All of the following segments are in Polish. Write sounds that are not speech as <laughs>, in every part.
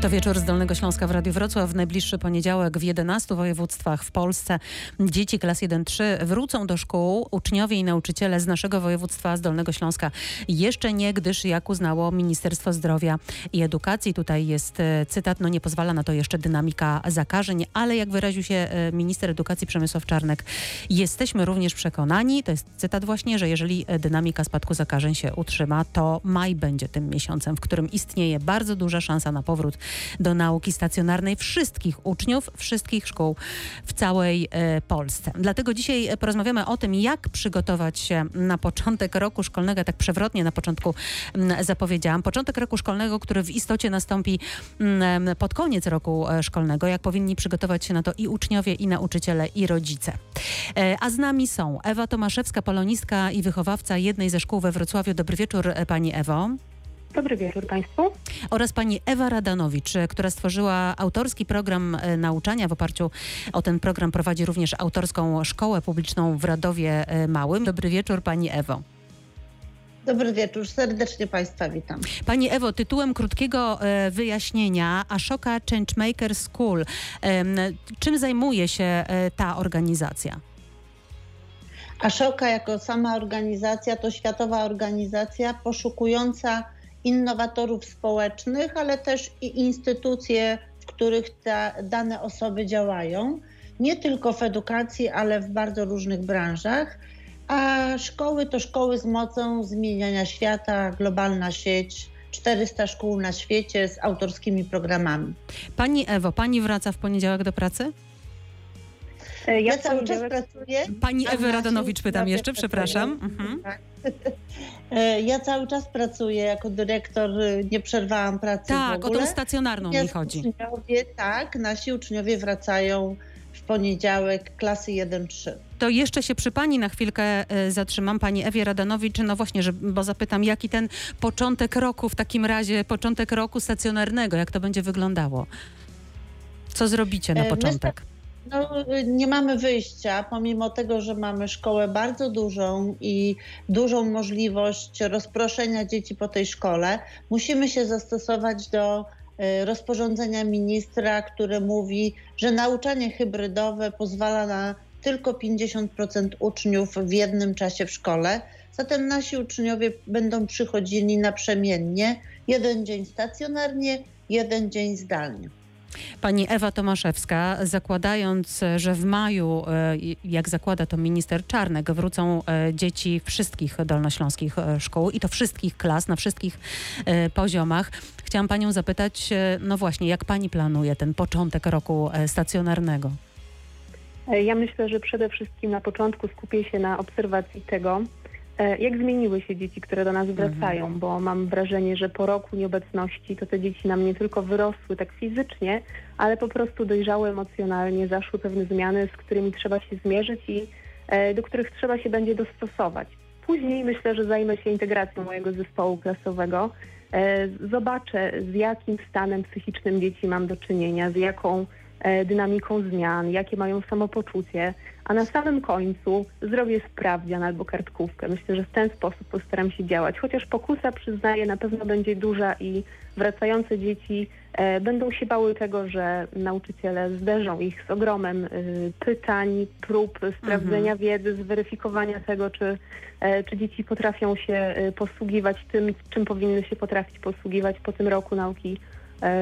To wieczór z Dolnego Śląska w Radiu Wrocław. W najbliższy poniedziałek w 11 województwach w Polsce dzieci klas 1-3 wrócą do szkół. Uczniowie i nauczyciele z naszego województwa z Dolnego Śląska jeszcze nie, gdyż jak uznało Ministerstwo Zdrowia i Edukacji, tutaj jest e, cytat, no nie pozwala na to jeszcze dynamika zakażeń, ale jak wyraził się e, minister edukacji Przemysław Czarnek, jesteśmy również przekonani, to jest cytat właśnie, że jeżeli e, dynamika spadku zakażeń się utrzyma, to maj będzie tym miesiącem, w którym istnieje bardzo duża szansa na powrót do nauki stacjonarnej wszystkich uczniów, wszystkich szkół w całej e, Polsce. Dlatego dzisiaj e, porozmawiamy o tym, jak przygotować się na początek roku szkolnego, tak przewrotnie na początku zapowiedziałam. Początek roku szkolnego, który w istocie nastąpi pod koniec roku e, szkolnego, jak powinni przygotować się na to i uczniowie, i nauczyciele, i rodzice. A z nami są Ewa Tomaszewska, polonistka i wychowawca jednej ze szkół we Wrocławiu. Dobry wieczór, pani Ewo. Dobry wieczór Państwu. Oraz pani Ewa Radanowicz, która stworzyła autorski program e, nauczania. W oparciu o ten program prowadzi również autorską szkołę publiczną w Radowie e, Małym. Dobry wieczór pani Ewo. Dobry wieczór, serdecznie Państwa witam. Pani Ewo, tytułem krótkiego e, wyjaśnienia Ashoka Changemaker School. Czym zajmuje się ta organizacja? Ashoka jako sama organizacja to światowa organizacja poszukująca innowatorów społecznych, ale też i instytucje, w których te dane osoby działają, nie tylko w edukacji, ale w bardzo różnych branżach. A szkoły to szkoły z mocą zmieniania świata, globalna sieć. 400 szkół na świecie z autorskimi programami. Pani Ewo, pani wraca w poniedziałek do pracy? Ja, ja cały czas pracuję. Pani Ewy Radanowicz pytam jeszcze, przepraszam. Mhm. Tak. <laughs> E, ja cały czas pracuję jako dyrektor, y, nie przerwałam pracy Tak, o tą stacjonarną mi chodzi. Uczniowie, tak, nasi uczniowie wracają w poniedziałek klasy 1-3. To jeszcze się przy Pani na chwilkę e, zatrzymam, Pani Ewie Radanowicz, no właśnie, że, bo zapytam, jaki ten początek roku w takim razie, początek roku stacjonarnego, jak to będzie wyglądało? Co zrobicie na e, początek? No, nie mamy wyjścia, pomimo tego, że mamy szkołę bardzo dużą i dużą możliwość rozproszenia dzieci po tej szkole. Musimy się zastosować do y, rozporządzenia ministra, które mówi, że nauczanie hybrydowe pozwala na tylko 50% uczniów w jednym czasie w szkole. Zatem nasi uczniowie będą przychodzili naprzemiennie, jeden dzień stacjonarnie, jeden dzień zdalnie. Pani Ewa Tomaszewska, zakładając, że w maju, e, jak zakłada to minister Czarnek, wrócą e, dzieci wszystkich dolnośląskich e, szkół i to wszystkich klas, na wszystkich poziomach. Chciałam Panią zapytać, no właśnie, jak Pani planuje ten początek roku stacjonarnego? Ja myślę, że przede wszystkim na początku skupię się na obserwacji tego, jak zmieniły się dzieci, które do nas wracają, mhm. bo mam wrażenie, że po roku nieobecności to te dzieci nam nie tylko wyrosły tak fizycznie, ale po prostu dojrzały emocjonalnie, zaszły pewne zmiany, z którymi trzeba się zmierzyć i e, do których trzeba się będzie dostosować. Później myślę, że zajmę się integracją mojego zespołu klasowego. E, zobaczę, z jakim stanem psychicznym dzieci mam do czynienia, z jaką dynamiką zmian, jakie mają samopoczucie, a na samym końcu zrobię sprawdzian albo kartkówkę. Myślę, że w ten sposób postaram się działać. Chociaż pokusa, przyznaję, na pewno będzie duża i wracające dzieci e, będą się bały tego, że nauczyciele zderzą ich z ogromem e, pytań, prób sprawdzenia mhm. wiedzy, zweryfikowania tego, czy, e, czy dzieci potrafią się e, posługiwać tym, czym powinny się potrafić posługiwać po tym roku nauki e,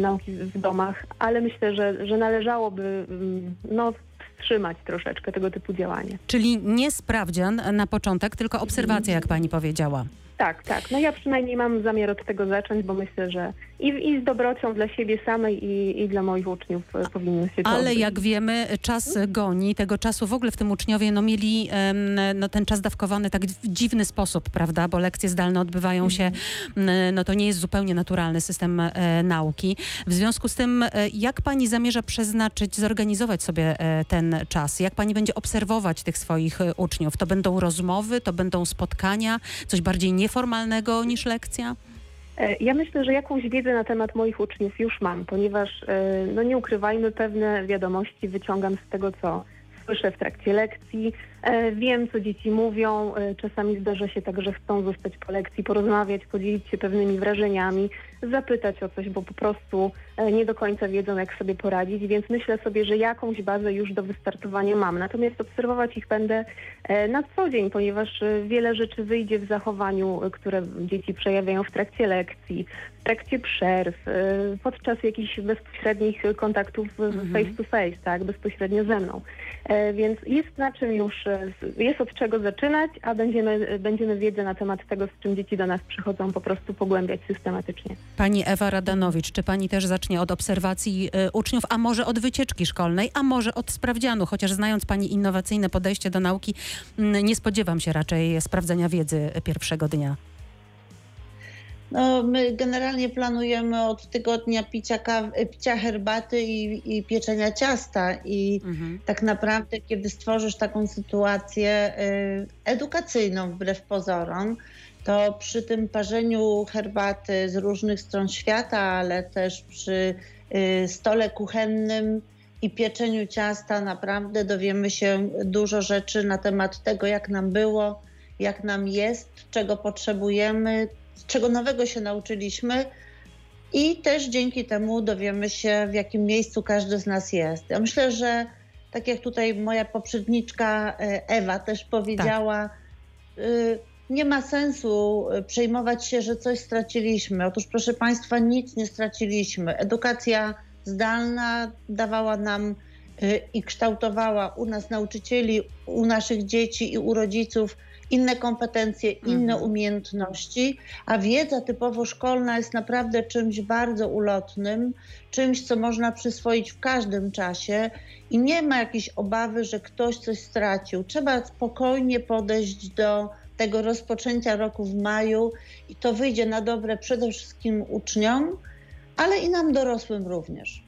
nauki w domach, ale myślę, że, że należałoby mm, no, wstrzymać troszeczkę tego typu działania. Czyli nie sprawdzian na początek, tylko obserwacja, jak pani powiedziała. Tak, tak. No ja przynajmniej mam zamiar od tego zacząć, bo myślę, że i, i z dobrocią dla siebie samej i, i dla moich uczniów e, powinno się to Ale jak wiemy, czas goni. Tego czasu w ogóle w tym uczniowie no, mieli no, ten czas dawkowany tak w dziwny sposób, prawda? Bo lekcje zdalne odbywają się, mhm. no to nie jest zupełnie naturalny system e, nauki. W związku z tym, e, jak pani zamierza przeznaczyć, zorganizować sobie ten czas? Jak pani będzie obserwować tych swoich uczniów? To będą rozmowy, to będą spotkania, coś bardziej nieformalnego niż lekcja? E, ja myślę, że jakąś wiedzę na temat moich uczniów już mam, ponieważ e, no nie ukrywajmy, pewne wiadomości wyciągam z tego, co słyszę w trakcie lekcji. E, wiem, co dzieci mówią. Czasami zdarza się tak, że chcą zostać po lekcji, porozmawiać, podzielić się pewnymi wrażeniami. Zapytać o coś, bo po prostu e, nie do końca wiedzą, jak sobie poradzić, więc myślę sobie, że jakąś bazę już do wystartowania mam. Natomiast obserwować ich będę e, na co dzień, ponieważ e, wiele rzeczy wyjdzie w zachowaniu, które dzieci przejawiają w trakcie lekcji, w trakcie przerw, podczas jakichś bezpośrednich kontaktów mhm. face to face, tak, bezpośrednio ze mną. Więc jest na czym już, jest od czego zaczynać, a będziemy, będziemy wiedzę na temat tego, z czym dzieci do nas przychodzą, po prostu pogłębiać systematycznie. Pani Ewa Radanowicz, czy pani też zacznie od obserwacji y, uczniów, a może od wycieczki szkolnej, a może od sprawdzianu, chociaż znając pani innowacyjne podejście do nauki, y, nie spodziewam się raczej sprawdzenia wiedzy pierwszego dnia. No, my generalnie planujemy od tygodnia picia, kaw- picia herbaty i, i, pieczenia ciasta. I mhm. tak naprawdę, kiedy stworzysz taką sytuację y, edukacyjną, wbrew pozorom, to przy tym parzeniu herbaty z różnych stron świata, ale też przy y, stole kuchennym i pieczeniu ciasta naprawdę dowiemy się dużo rzeczy na temat tego, jak nam było, jak nam jest, czego potrzebujemy, czego nowego się nauczyliśmy. I też dzięki temu dowiemy się, w jakim miejscu każdy z nas jest. Ja myślę, że tak jak tutaj moja poprzedniczka y, Ewa też powiedziała, tak nie ma sensu y, przejmować się, że coś straciliśmy. Otóż, proszę Państwa, nic nie straciliśmy. Edukacja zdalna dawała nam y, i kształtowała u nas nauczycieli, u naszych dzieci i u rodziców inne kompetencje, inne mhm. umiejętności, a wiedza typowo szkolna jest naprawdę czymś bardzo ulotnym, czymś, co można przyswoić w każdym czasie i nie ma jakiejś obawy, że ktoś coś stracił. Trzeba spokojnie podejść do tego rozpoczęcia roku w maju i to wyjdzie na dobre przede wszystkim uczniom, ale i nam dorosłym również.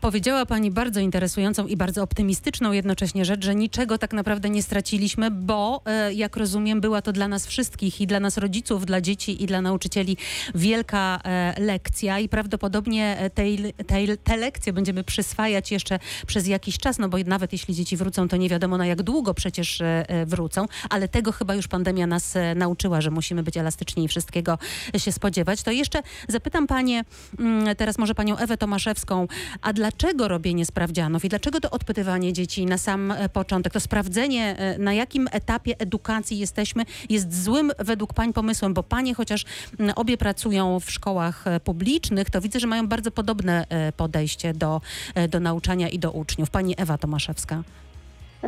Powiedziała Pani bardzo interesującą i bardzo optymistyczną jednocześnie rzecz, że niczego tak naprawdę nie straciliśmy, bo e, jak rozumiem, była to dla nas wszystkich i dla nas rodziców, dla dzieci i dla nauczycieli wielka e, lekcja i prawdopodobnie e, tej, tej, te lekcje będziemy przyswajać jeszcze przez jakiś czas, no bo nawet jeśli dzieci wrócą, to nie wiadomo na jak długo przecież wrócą, ale tego chyba już pandemia nas nauczyła, że musimy być elastyczni i wszystkiego się spodziewać. To jeszcze zapytam Panie, mm, teraz może Panią Ewę Tomaszewską, a dlaczego robienie sprawdzianów i dlaczego to odpytywanie dzieci na sam e, początek, to sprawdzenie, e, na jakim etapie edukacji jesteśmy, jest złym według pań pomysłem, bo panie, chociaż obie pracują w szkołach e, publicznych, to widzę, że mają bardzo podobne podejście do, do nauczania i do uczniów. Pani Ewa Tomaszewska.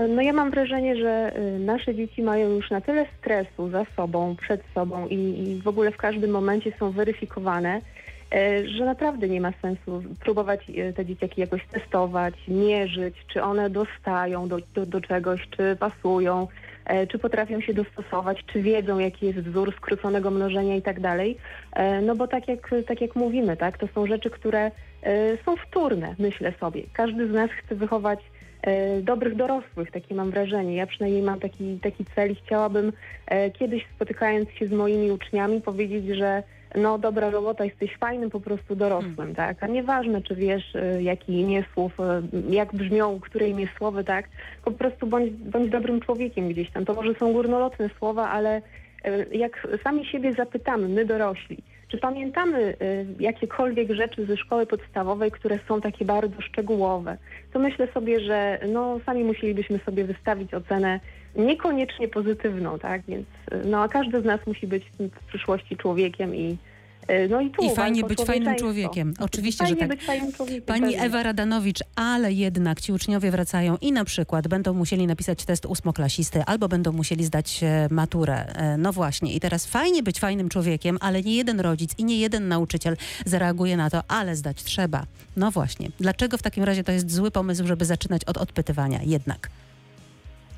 No ja mam wrażenie, że nasze dzieci mają już na tyle stresu za sobą, przed sobą i, i w ogóle w każdym momencie są weryfikowane, że naprawdę nie ma sensu próbować e, te dzieciaki jakoś testować, mierzyć, czy one dostają do, do, do czegoś, czy pasują, e, czy potrafią się dostosować, czy wiedzą, jaki jest wzór skróconego mnożenia i tak dalej. No bo tak jak, tak jak mówimy, tak, to są rzeczy, które są wtórne, myślę sobie. Każdy z nas chce wychować dobrych dorosłych, takie mam wrażenie. Ja przynajmniej mam taki, taki cel i chciałabym kiedyś spotykając się z moimi uczniami powiedzieć, że no dobra robota, jesteś fajnym po prostu dorosłym, hmm. tak? A nieważne, czy wiesz, y, jaki imię słów, y, jak brzmią, które imię słowy, tak? Po prostu bądź, bądź dobrym człowiekiem gdzieś tam. To może są górnolotne słowa, ale y, jak sami siebie zapytamy, my dorośli, czy pamiętamy jakiekolwiek rzeczy ze szkoły podstawowej, które są takie bardzo szczegółowe, to myślę sobie, że no, sami musielibyśmy sobie wystawić ocenę niekoniecznie pozytywną, tak? Więc no, a każdy z nas musi być w przyszłości człowiekiem i e, no i, tu, I fajnie być fajnym człowiekiem. Oczywiście, fajnie że tak. Być fajnym człowiekiem, Pani pewnie. Ewa Radanowicz, ale jednak ci uczniowie wracają i na przykład będą musieli napisać test ósmoklasisty albo będą musieli zdać maturę. E, no właśnie. I teraz fajnie być fajnym człowiekiem, ale nie jeden rodzic i nie jeden nauczyciel zareaguje na to, ale zdać trzeba. No właśnie. Dlaczego w takim razie to jest zły pomysł, żeby zaczynać od odpytywania jednak?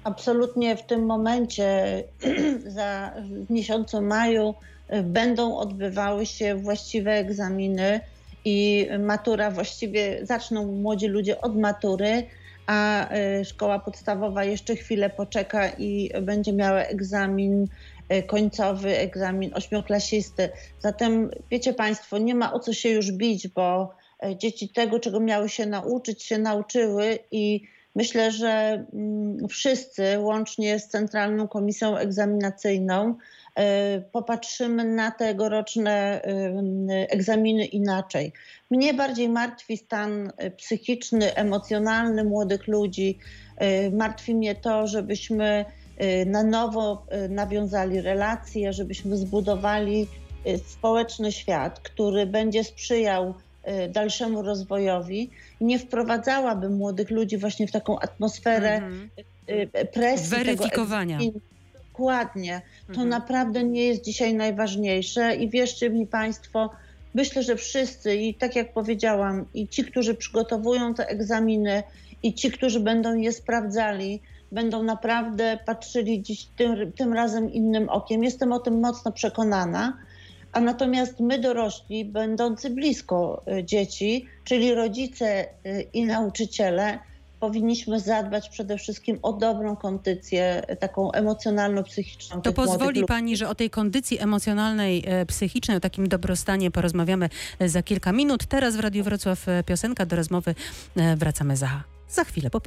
Absolutnie w tym momencie, <clears throat> za, w miesiącu maju, y, będą odbywały się właściwe egzaminy i matura właściwie zaczną młodzi ludzie od matury, a y, szkoła podstawowa jeszcze chwilę poczeka i będzie miała egzamin y, końcowy, egzamin ośmioklasisty. Zatem wiecie Państwo, nie ma o co się już bić, bo dzieci tego, czego miały się nauczyć, się nauczyły i Myślę, że mm, wszyscy, łącznie z Centralną Komisją Egzaminacyjną, e, popatrzymy na tegoroczne egzaminy inaczej. Mnie bardziej martwi stan psychiczny, emocjonalny młodych ludzi. Martwi mnie to, żebyśmy na nowo nawiązali relacje, żebyśmy zbudowali społeczny świat, który będzie sprzyjał dalszemu rozwojowi, nie wprowadzałaby młodych ludzi właśnie w taką atmosferę mm -hmm. presji. Weryfikowania. Tego, dokładnie. To Mhm. naprawdę nie jest dzisiaj najważniejsze i wierzcie mi Państwo, myślę, że wszyscy i tak jak powiedziałam, i ci, którzy przygotowują te egzaminy, i ci, którzy będą je sprawdzali, będą naprawdę patrzyli dziś tym, tym razem innym okiem. Jestem o tym mocno przekonana. A natomiast my dorośli, będący blisko y, dzieci, czyli rodzice y, i nauczyciele, powinniśmy zadbać przede wszystkim o dobrą kondycję, y, taką emocjonalno-psychiczną. To pozwoli. Pani, że o tej kondycji emocjonalnej, psychicznej, o takim dobrostanie porozmawiamy za kilka minut. Teraz w Radiu Wrocław piosenka do rozmowy. Wracamy za, za chwilę po